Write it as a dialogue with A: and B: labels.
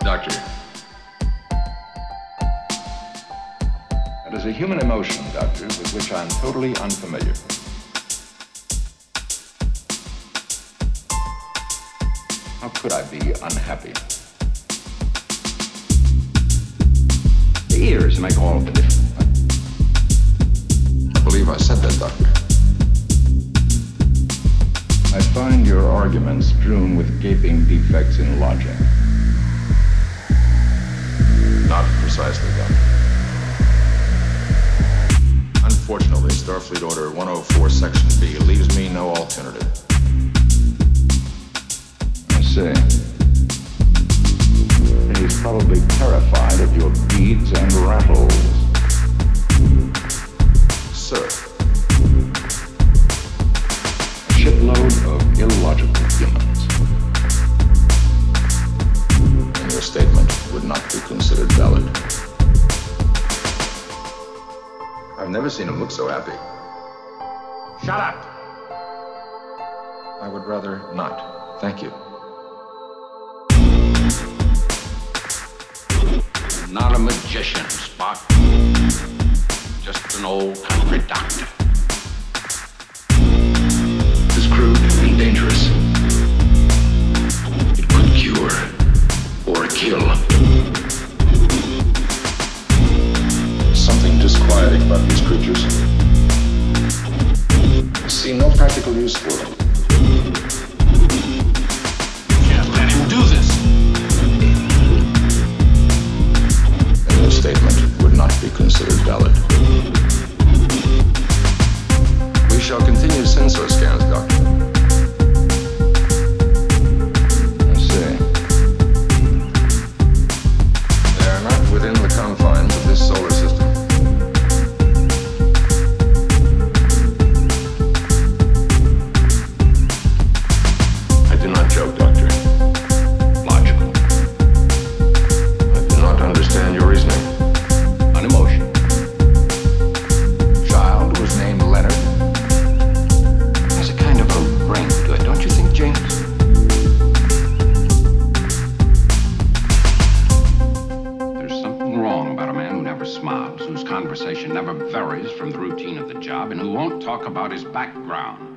A: Doctor. That is a human emotion, Doctor, with which I'm totally unfamiliar. How could I be unhappy?
B: The ears make all the difference.
A: I believe I said that, Doctor. I find your arguments strewn with gaping defects in logic.
C: Not precisely, Doctor. Unfortunately, Starfleet Order 104, Section B leaves me no alternative.
A: I see. He's probably terrified shitload of illogical humans.
C: and your statement would not be considered valid. I've never seen him look so happy.
B: Shut up!
C: I would rather not. Thank you.
B: Not a magician, Spock. Just an old country doctor.
C: Kill. Something disquieting about these creatures. I see no practical use for them.
B: Conversation never varies from the routine of the job, and who won't talk about his background.